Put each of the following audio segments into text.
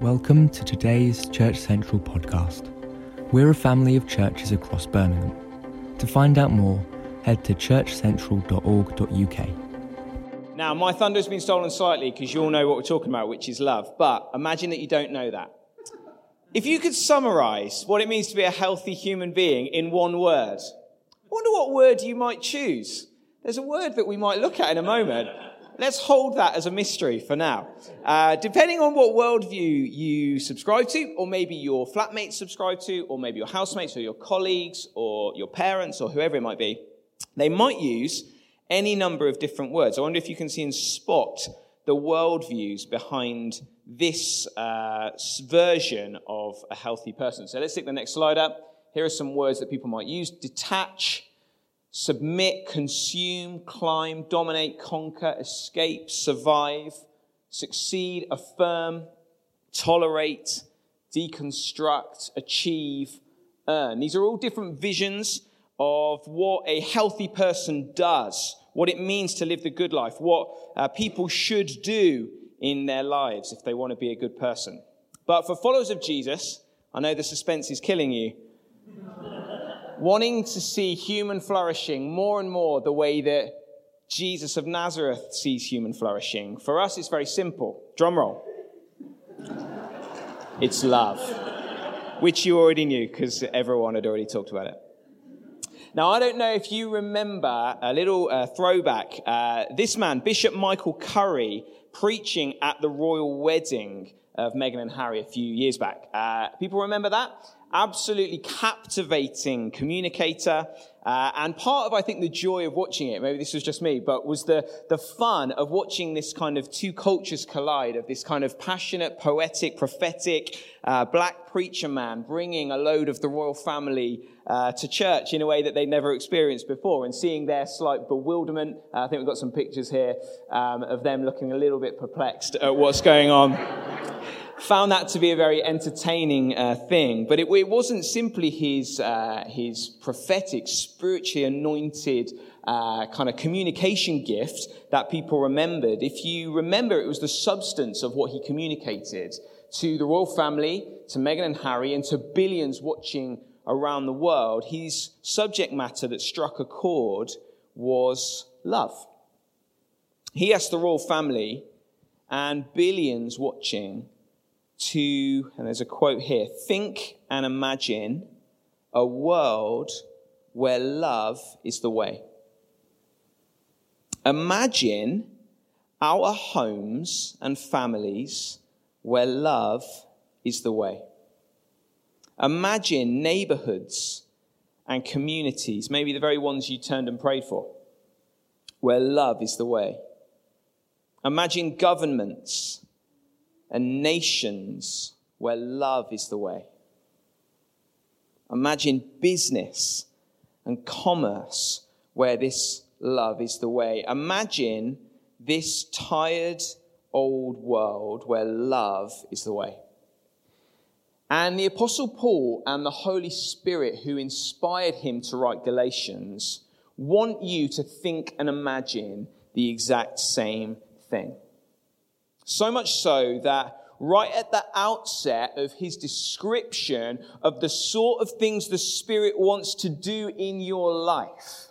Welcome to today's Church Central podcast. We're a family of churches across Birmingham. To find out more, head to churchcentral.org.uk. Now, my thunder has been stolen slightly because you all know what we're talking about, which is love. But imagine that you don't know that. If you could summarize what it means to be a healthy human being in one word, I wonder what word you might choose. There's a word that we might look at in a moment. Let's hold that as a mystery for now. Uh, depending on what worldview you subscribe to, or maybe your flatmates subscribe to, or maybe your housemates, or your colleagues, or your parents, or whoever it might be, they might use any number of different words. I wonder if you can see and spot the worldviews behind this uh, version of a healthy person. So let's take the next slide up. Here are some words that people might use detach, submit, consume, climb, dominate, conquer, escape, survive, succeed, affirm, tolerate, deconstruct, achieve, earn. These are all different visions of what a healthy person does, what it means to live the good life, what uh, people should do in their lives if they want to be a good person. But for followers of Jesus, I know the suspense is killing you. Wanting to see human flourishing more and more the way that Jesus of Nazareth sees human flourishing. For us, it's very simple. Drum roll. It's love, which you already knew because everyone had already talked about it. Now, I don't know if you remember a little uh, throwback. Uh, this man, Bishop Michael Curry, preaching at the royal wedding of Meghan and Harry a few years back. Uh, people remember that? Absolutely captivating communicator. Uh, and part of, I think, the joy of watching it, maybe this was just me, but was the, the fun of watching this kind of two cultures collide of this kind of passionate, poetic, prophetic, uh, black preacher man bringing a load of the royal family uh, to church in a way that they'd never experienced before and seeing their slight bewilderment. Uh, I think we've got some pictures here um, of them looking a little bit perplexed at what's going on found that to be a very entertaining uh, thing. But it, it, wasn't simply his, uh, his prophetic, spiritually anointed uh, kind of communication gift that people remembered. If you remember, it was the substance of what he communicated to the royal family, to Meghan and Harry, and to billions watching around the world. His subject matter that struck a chord was love. He asked the royal family and billions watching to, and there's a quote here think and imagine a world where love is the way. Imagine our homes and families where love is the way. Imagine neighborhoods and communities, maybe the very ones you turned and prayed for, where love is the way. Imagine governments and nations where love is the way. Imagine business and commerce where this love is the way. Imagine this tired old world where love is the way. And the Apostle Paul and the Holy Spirit, who inspired him to write Galatians, want you to think and imagine the exact same thing. So much so that right at the outset of his description of the sort of things the Spirit wants to do in your life,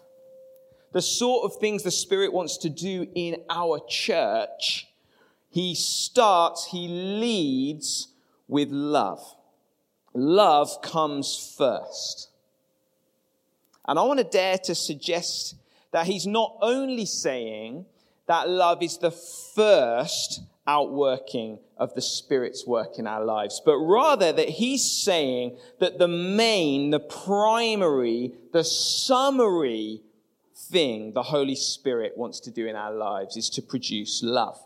the sort of things the Spirit wants to do in our church, he starts, he leads with love. Love comes first. And I want to dare to suggest that he's not only saying that love is the first outworking of the Spirit's work in our lives, but rather that he's saying that the main, the primary, the summary thing the Holy Spirit wants to do in our lives is to produce love.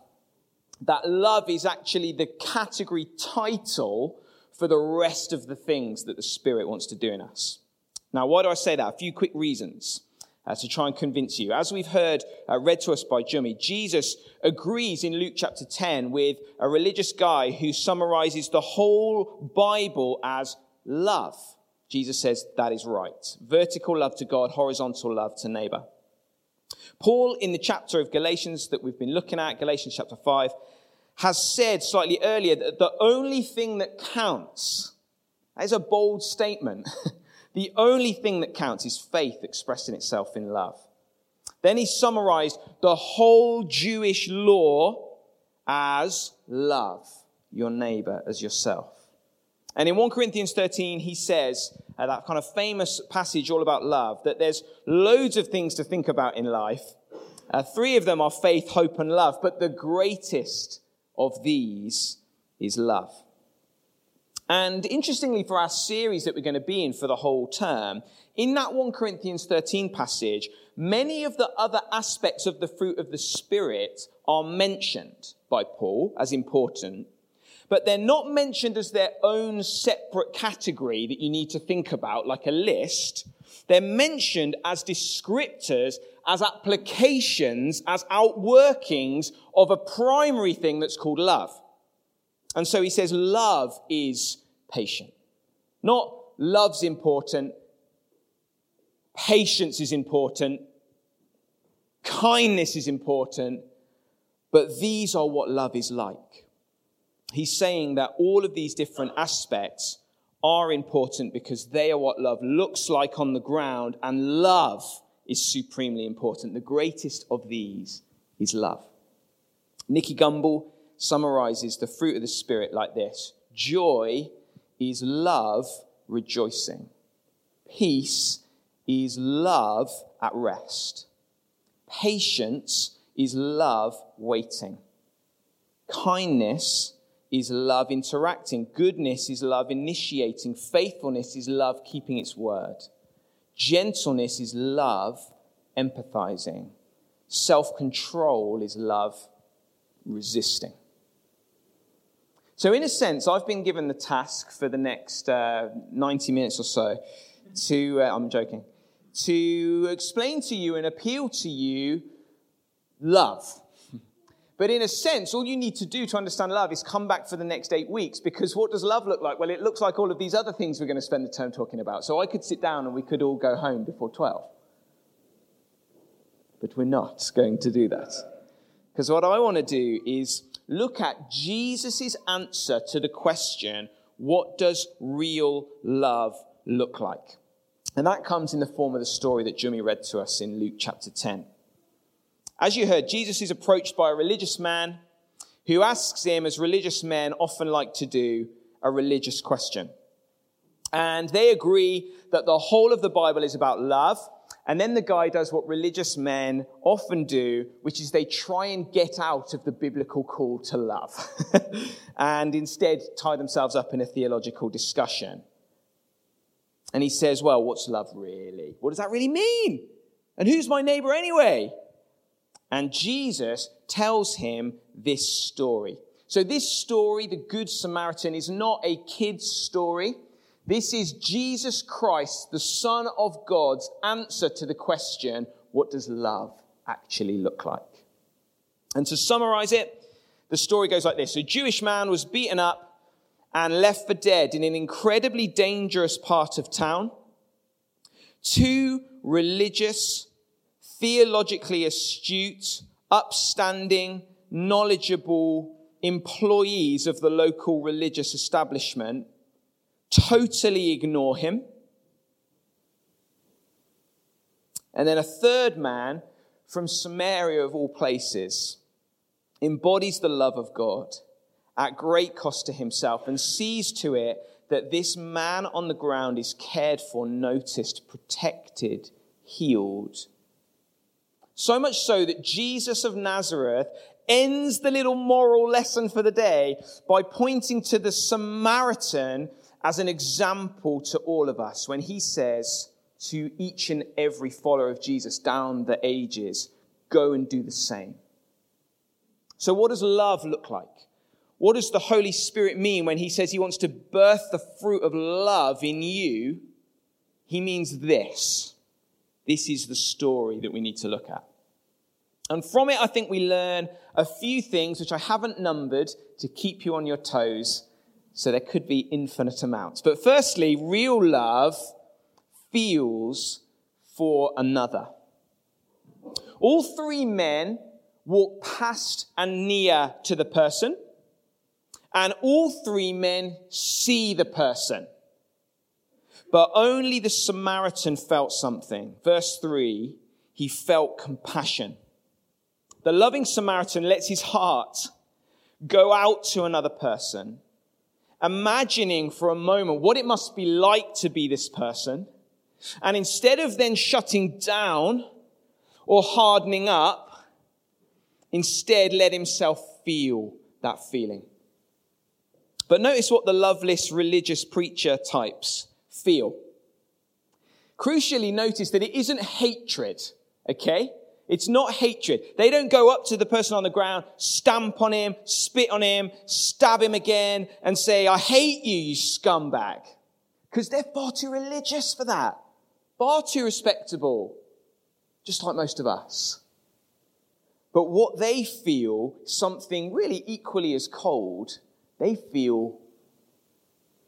That love is actually the category title for the rest of the things that the Spirit wants to do in us. Now, why do I say that? A few quick reasons uh, to try and convince you. As we've heard uh, read to us by Jummy, Jesus agrees in Luke chapter 10 with a religious guy who summarizes the whole Bible as love. Jesus says that is right. Vertical love to God, horizontal love to neighbor. Paul, in the chapter of Galatians that we've been looking at, Galatians chapter 5, has said slightly earlier that the only thing that counts, that is a bold statement. the only thing that counts is faith expressing itself in love. Then he summarized the whole Jewish law as love your neighbor as yourself. And in 1 Corinthians 13, he says, uh, that kind of famous passage all about love, that there's loads of things to think about in life. Uh, three of them are faith, hope, and love, but the greatest of these is love. And interestingly, for our series that we're going to be in for the whole term, in that 1 Corinthians 13 passage, many of the other aspects of the fruit of the Spirit are mentioned by Paul as important, but they're not mentioned as their own separate category that you need to think about, like a list. They're mentioned as descriptors, as applications, as outworkings of a primary thing that's called love. And so he says, love is patient. Not love's important, patience is important, kindness is important, but these are what love is like he's saying that all of these different aspects are important because they are what love looks like on the ground, and love is supremely important. The greatest of these is love. Nicky Gumbel summarizes the fruit of the Spirit like this Joy is love rejoicing, peace is love at rest, patience is love waiting, kindness is love interacting. Goodness is love initiating. Faithfulness is love keeping its word. Gentleness is love empathizing. Self control is love resisting. So, in a sense, I've been given the task for the next uh, 90 minutes or so to, uh, I'm joking, to explain to you and appeal to you love but in a sense, all you need to do to understand love is come back for the next eight weeks because what does love look like? Well, it looks like all of these other things we're going to spend the term talking about. So I could sit down and we could all go home before 12. But we're not going to do that. Because what I want to do is look at Jesus' answer to the question, what does real love look like? And that comes in the form of the story that Jimmy read to us in Luke chapter 10. As you heard, Jesus is approached by a religious man who asks him, as religious men often like to do, a religious question. And they agree that the whole of the Bible is about love. And then the guy does what religious men often do, which is they try and get out of the biblical call to love and instead tie themselves up in a theological discussion. And he says, Well, what's love really? What does that really mean? And who's my neighbor anyway? And Jesus tells him this story. So, this story, the Good Samaritan, is not a kid's story. This is Jesus Christ, the Son of God's answer to the question what does love actually look like? And to summarize it, the story goes like this A Jewish man was beaten up and left for dead in an incredibly dangerous part of town. Two religious theologically astute, upstanding, knowledgeable employees of the local religious establishment totally ignore him. And then a third man from Samaria, of all places, embodies the love of God at great cost to himself and sees to it that this man on the ground is cared for, noticed, protected, healed, so much so that Jesus of Nazareth ends the little moral lesson for the day by pointing to the Samaritan as an example to all of us when he says to each and every follower of Jesus down the ages, go and do the same. So, what does love look like? What does the Holy Spirit mean when he says he wants to birth the fruit of love in you? He means this. This is the story that we need to look at. And from it, I think we learn a few things which I haven't numbered to keep you on your toes. So there could be infinite amounts. But firstly, real love feels for another. All three men walk past and near to the person And all three men see the person. But only the Samaritan felt something. Verse 3 he felt compassion. The loving Samaritan lets his heart go out to another person, imagining for a moment what it must be like to be this person. And instead of then shutting down or hardening up, instead let himself feel that feeling. But notice what the loveless religious preacher types feel. Crucially, notice that it isn't hatred, okay? It's not hatred. They don't go up to the person on the ground, stamp on him, spit on him, stab him again, and say, I hate you, you scumbag. Because they're far too religious for that. Far too respectable. Just like most of us. But what they feel, something really equally as cold, they feel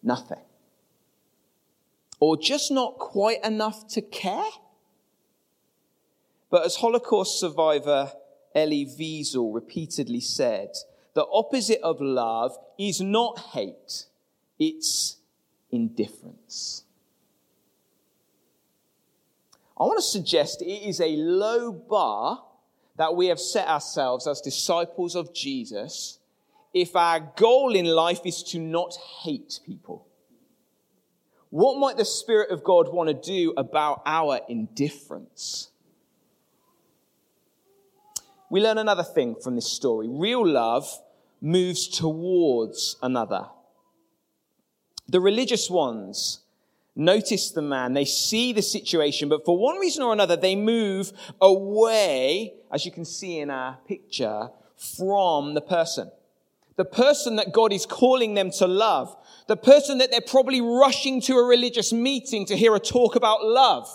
nothing. Or just not quite enough to care. But as Holocaust survivor Elie Wiesel repeatedly said, the opposite of love is not hate, it's indifference. I want to suggest it is a low bar that we have set ourselves as disciples of Jesus if our goal in life is to not hate people. What might the Spirit of God want to do about our indifference? We learn another thing from this story. Real love moves towards another. The religious ones notice the man, they see the situation, but for one reason or another, they move away, as you can see in our picture, from the person. The person that God is calling them to love. The person that they're probably rushing to a religious meeting to hear a talk about love.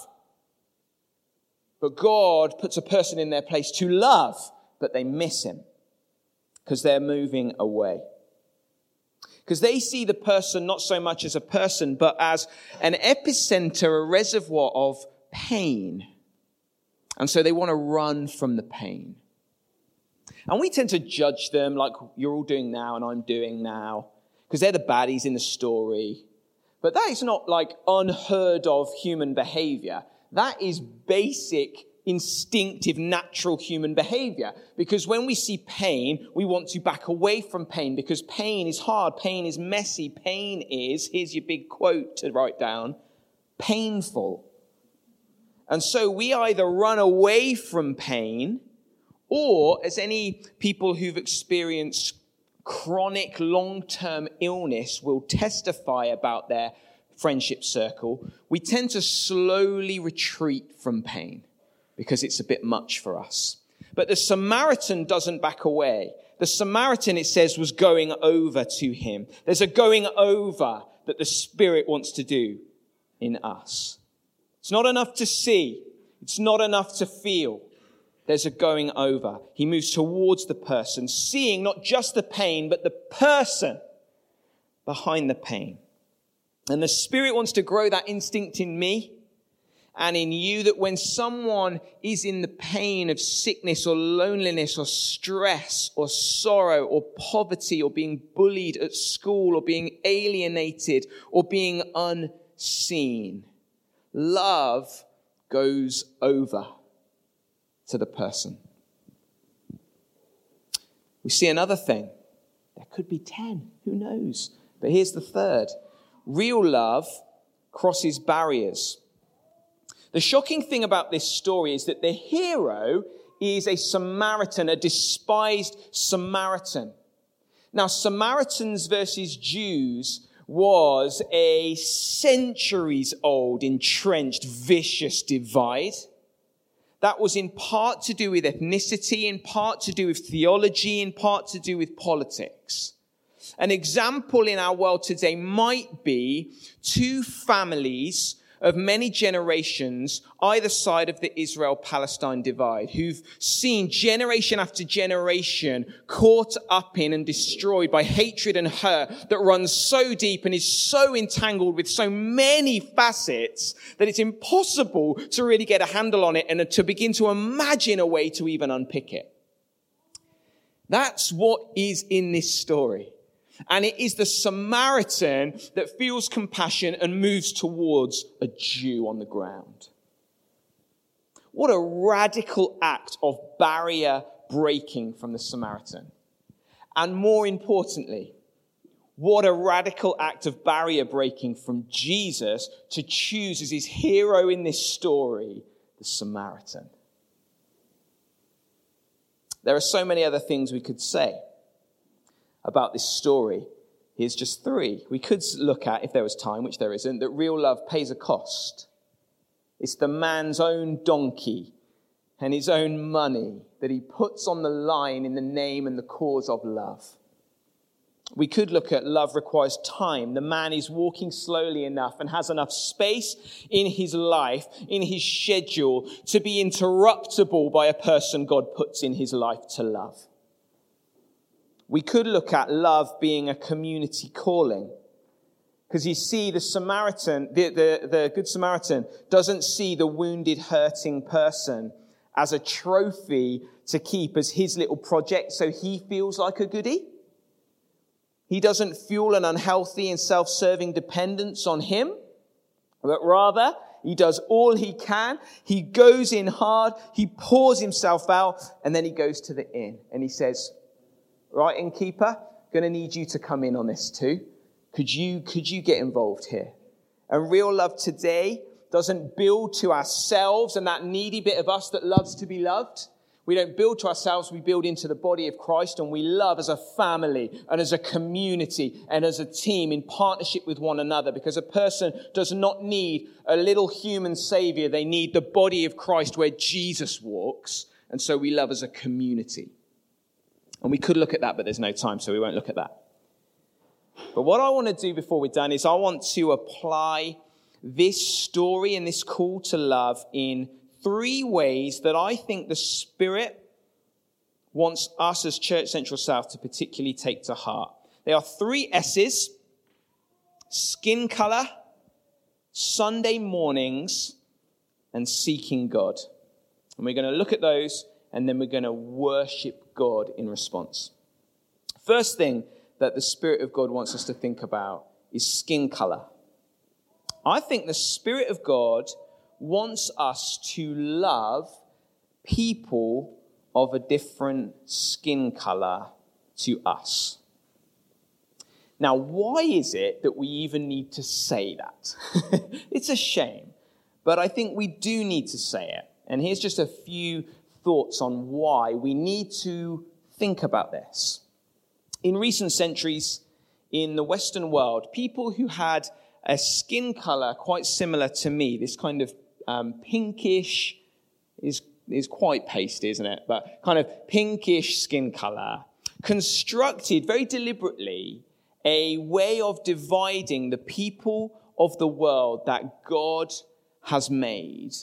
But God puts a person in their place to love, but they miss him because they're moving away. Because they see the person not so much as a person, but as an epicenter, a reservoir of pain. And so they want to run from the pain. And we tend to judge them like you're all doing now and I'm doing now, because they're the baddies in the story. But that is not like unheard of human behavior. That is basic, instinctive, natural human behavior. Because when we see pain, we want to back away from pain because pain is hard, pain is messy, pain is, here's your big quote to write down, painful. And so we either run away from pain, or as any people who've experienced chronic long term illness will testify about their friendship circle, we tend to slowly retreat from pain because it's a bit much for us. But the Samaritan doesn't back away. The Samaritan, it says, was going over to him. There's a going over that the Spirit wants to do in us. It's not enough to see. It's not enough to feel. There's a going over. He moves towards the person, seeing not just the pain, but the person behind the pain. And the Spirit wants to grow that instinct in me and in you that when someone is in the pain of sickness or loneliness or stress or sorrow or poverty or being bullied at school or being alienated or being unseen, love goes over to the person. We see another thing. There could be 10, who knows? But here's the third real love crosses barriers. The shocking thing about this story is that the hero is a Samaritan, a despised Samaritan. Now, Samaritans versus Jews was a centuries old, entrenched, vicious divide. That was in part to do with ethnicity, in part to do with theology, in part to do with politics. An example in our world today might be two families of many generations either side of the Israel Palestine divide who've seen generation after generation caught up in and destroyed by hatred and hurt that runs so deep and is so entangled with so many facets that it's impossible to really get a handle on it and to begin to imagine a way to even unpick it. That's what is in this story. And it is the Samaritan that feels compassion and moves towards a Jew on the ground. What a radical act of barrier breaking from the Samaritan. And more importantly, what a radical act of barrier breaking from Jesus to choose as his hero in this story, the Samaritan. There are so many other things we could say about this story. Here's just three. We could look at, if there was time, which there isn't, that real love pays a cost. It's the man's own donkey and his own money that he puts on the line in the name and the cause of love. We could look at love requires time. The man is walking slowly enough and has enough space in his life, in his schedule, to be interruptible by a person God puts in his life to love. We could look at love being a community calling. Because you see, the Samaritan, the, the, the Good Samaritan, doesn't see the wounded, hurting person as a trophy to keep as his little project so he feels like a goody. He doesn't fuel an unhealthy and self serving dependence on him, but rather he does all he can. He goes in hard, he pours himself out, and then he goes to the inn and he says, Right, innkeeper, gonna need you to come in on this too. Could you, could you get involved here? And real love today doesn't build to ourselves and that needy bit of us that loves to be loved. We don't build to ourselves, we build into the body of Christ and we love as a family and as a community and as a team in partnership with one another because a person does not need a little human savior. They need the body of Christ where Jesus walks. And so we love as a community. And we could look at that, but there's no time, so we won't look at that. But what I want to do before we're done is I want to apply this story and this call to love in three ways that I think the Spirit wants us as Church Central South to particularly take to heart. There are three S's skin color, Sunday mornings, and seeking God. And we're going to look at those and then we're going to worship God in response. First thing that the Spirit of God wants us to think about is skin color. I think the Spirit of God wants us to love people of a different skin color to us. Now, why is it that we even need to say that? it's a shame, but I think we do need to say it. And here's just a few thoughts on why we need to think about this. In recent centuries in the Western world, people who had a skin color quite similar to me, this kind of um, pinkish, is, is quite pasty, isn't it? But kind of pinkish skin color, constructed very deliberately a way of dividing the people of the world that God has made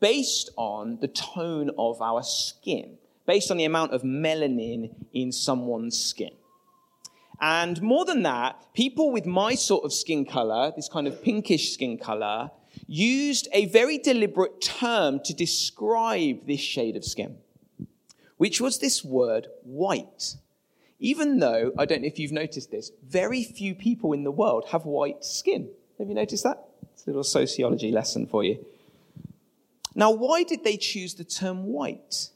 based on the tone of our skin, based on the amount of melanin in someone's skin. And more than that, people with my sort of skin color, this kind of pinkish skin color, used a very deliberate term to describe this shade of skin, which was this word white. Even though, I don't know if you've noticed this, very few people in the world have white skin. Have you noticed that? It's a little sociology lesson for you. Now, why did they choose the term white?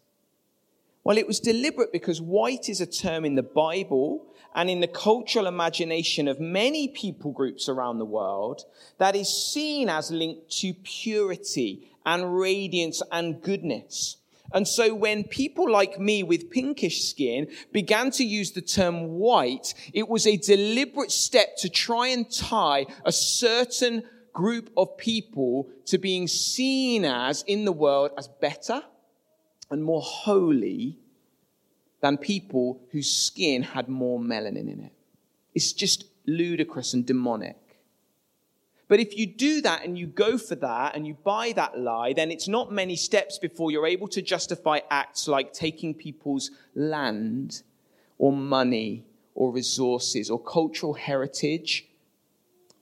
Well, it was deliberate because white is a term in the Bible and in the cultural imagination of many people groups around the world that is seen as linked to purity and radiance and goodness. And so when people like me with pinkish skin began to use the term white, it was a deliberate step to try and tie a certain group of people to being seen as in the world as better and more holy than people whose skin had more melanin in it. It's just ludicrous and demonic. But if you do that and you go for that and you buy that lie, then it's not many steps before you're able to justify acts like taking people's land or money or resources or cultural heritage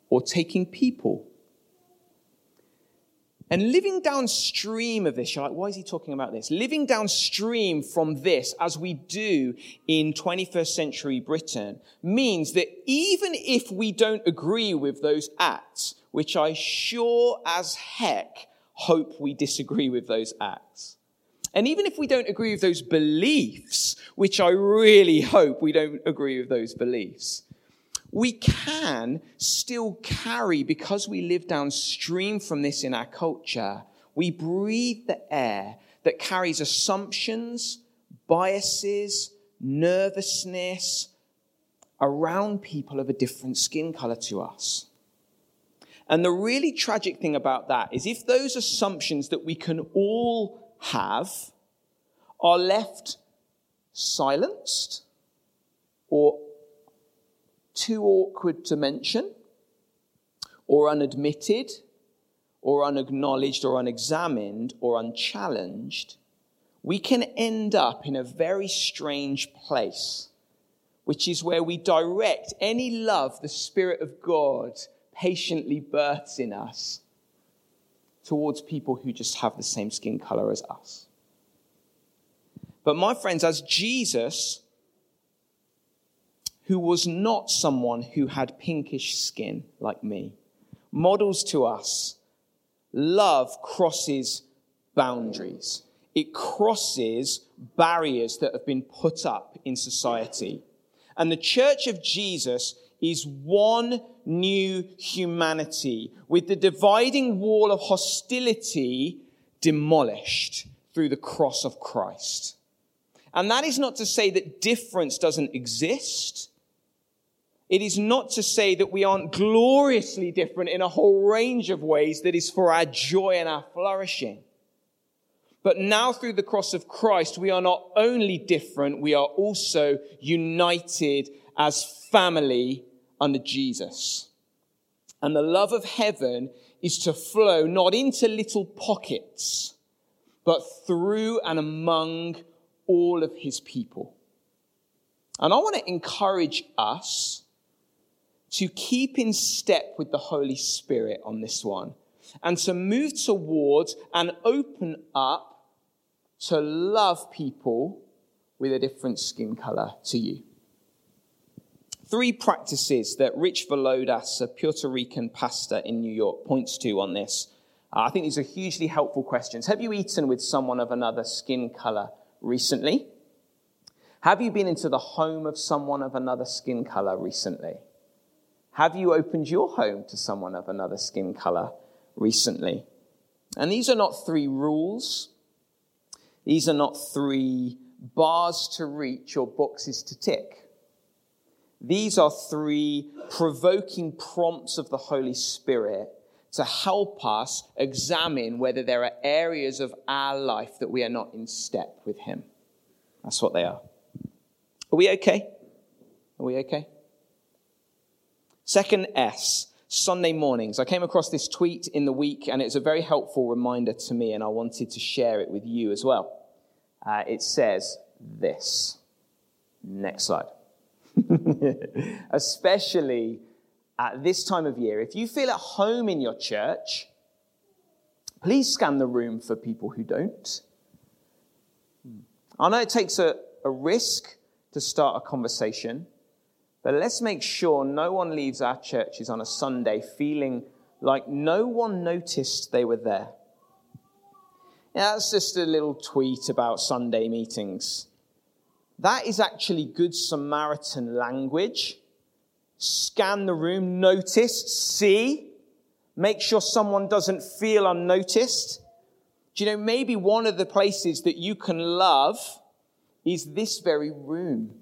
or taking people. And living downstream of this, you're like, why is he talking about this? Living downstream from this, as we do in 21st century Britain, means that even if we don't agree with those acts, which I sure as heck hope we disagree with those acts, and even if we don't agree with those beliefs, which I really hope we don't agree with those beliefs, we can still carry, because we live downstream from this in our culture, we breathe the air that carries assumptions, biases, nervousness around people of a different skin color to us. And the really tragic thing about that is if those assumptions that we can all have are left silenced or too awkward to mention, or unadmitted, or unacknowledged, or unexamined, or unchallenged, we can end up in a very strange place, which is where we direct any love the Spirit of God patiently births in us towards people who just have the same skin color as us. But my friends, as Jesus who was not someone who had pinkish skin like me, models to us love crosses boundaries. It crosses barriers that have been put up in society. And the church of Jesus is one new humanity with the dividing wall of hostility demolished through the cross of Christ. And that is not to say that difference doesn't exist. It is not to say that we aren't gloriously different in a whole range of ways that is for our joy and our flourishing. But now through the cross of Christ, we are not only different, we are also united as family under Jesus. And the love of heaven is to flow not into little pockets, but through and among all of his people. And I want to encourage us to keep in step with the Holy Spirit on this one and to move towards and open up to love people with a different skin color to you. Three practices that Rich Villodas, a Puerto Rican pastor in New York, points to on this. Uh, I think these are hugely helpful questions. Have you eaten with someone of another skin color recently? Have you been into the home of someone of another skin color recently? Have you opened your home to someone of another skin color recently? And these are not three rules. These are not three bars to reach or boxes to tick. These are three provoking prompts of the Holy Spirit to help us examine whether there are areas of our life that we are not in step with Him. That's what they are. Are we okay? Are we okay? Second S, Sunday mornings. I came across this tweet in the week and it's a very helpful reminder to me and I wanted to share it with you as well. Uh, it says this. Next slide. Especially at this time of year, if you feel at home in your church, please scan the room for people who don't. I know it takes a, a risk to start a conversation, but let's make sure no one leaves our churches on a Sunday feeling like no one noticed they were there. Yeah, that's just a little tweet about Sunday meetings. That is actually Good Samaritan language. Scan the room, notice, see, make sure someone doesn't feel unnoticed. Do you know, maybe one of the places that you can love is this very room.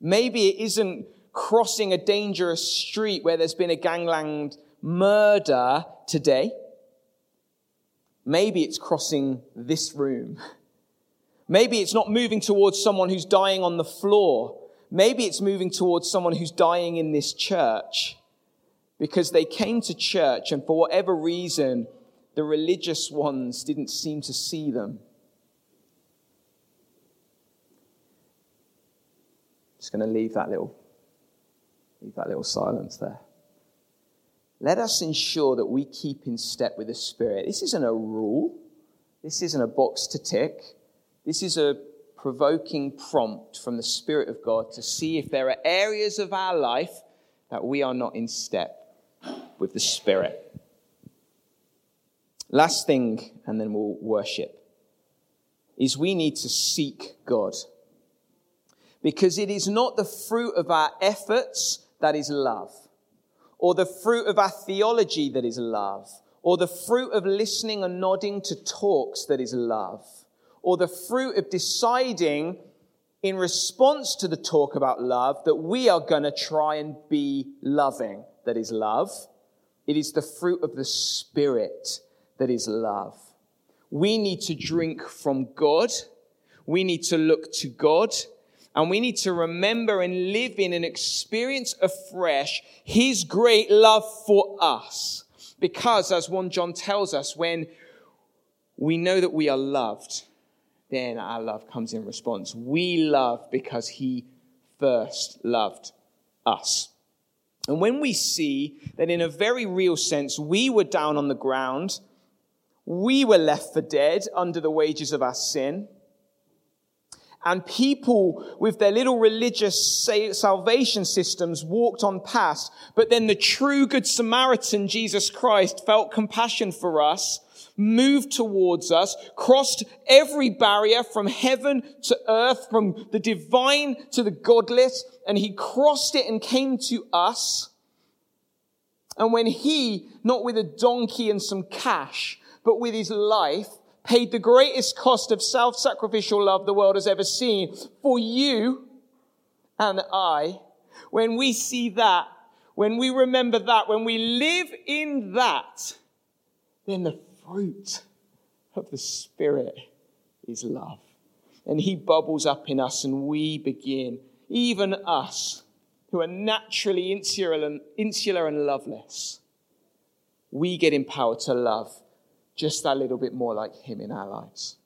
Maybe it isn't crossing a dangerous street where there's been a gangland murder today. Maybe it's crossing this room. Maybe it's not moving towards someone who's dying on the floor. Maybe it's moving towards someone who's dying in this church because they came to church and for whatever reason, the religious ones didn't seem to see them. Just going to leave that little, leave that little silence there. let us ensure that we keep in step with the Spirit. This isn't a rule, this isn't a box to tick. This is a provoking prompt from the Spirit of God to see if there are areas of our life that we are not in step with the Spirit. Last thing, and then we'll worship, is we need to seek God. Because it is not the fruit of our efforts that is love, or the fruit of our theology that is love, or the fruit of listening and nodding to talks that is love, or the fruit of deciding in response to the talk about love that we are going to try and be loving that is love. It is the fruit of the Spirit that is love. We need to drink from God. We need to look to God. And we need to remember and live in and experience afresh His great love for us. Because, as 1 John tells us, when we know that we are loved, then our love comes in response. We love because He first loved us. And when we see that in a very real sense, we were down on the ground, we were left for dead under the wages of our sin, and people with their little religious salvation systems walked on past, but then the true Good Samaritan, Jesus Christ, felt compassion for us moved towards us, crossed every barrier from heaven to earth, from the divine to the godless, and he crossed it and came to us. And when he, not with a donkey and some cash, but with his life, paid the greatest cost of self-sacrificial love the world has ever seen for you and I, when we see that, when we remember that, when we live in that, then the fruit of the Spirit is love. And He bubbles up in us, and we begin, even us who are naturally insular and, insular and loveless, we get empowered to love just a little bit more like Him in our lives.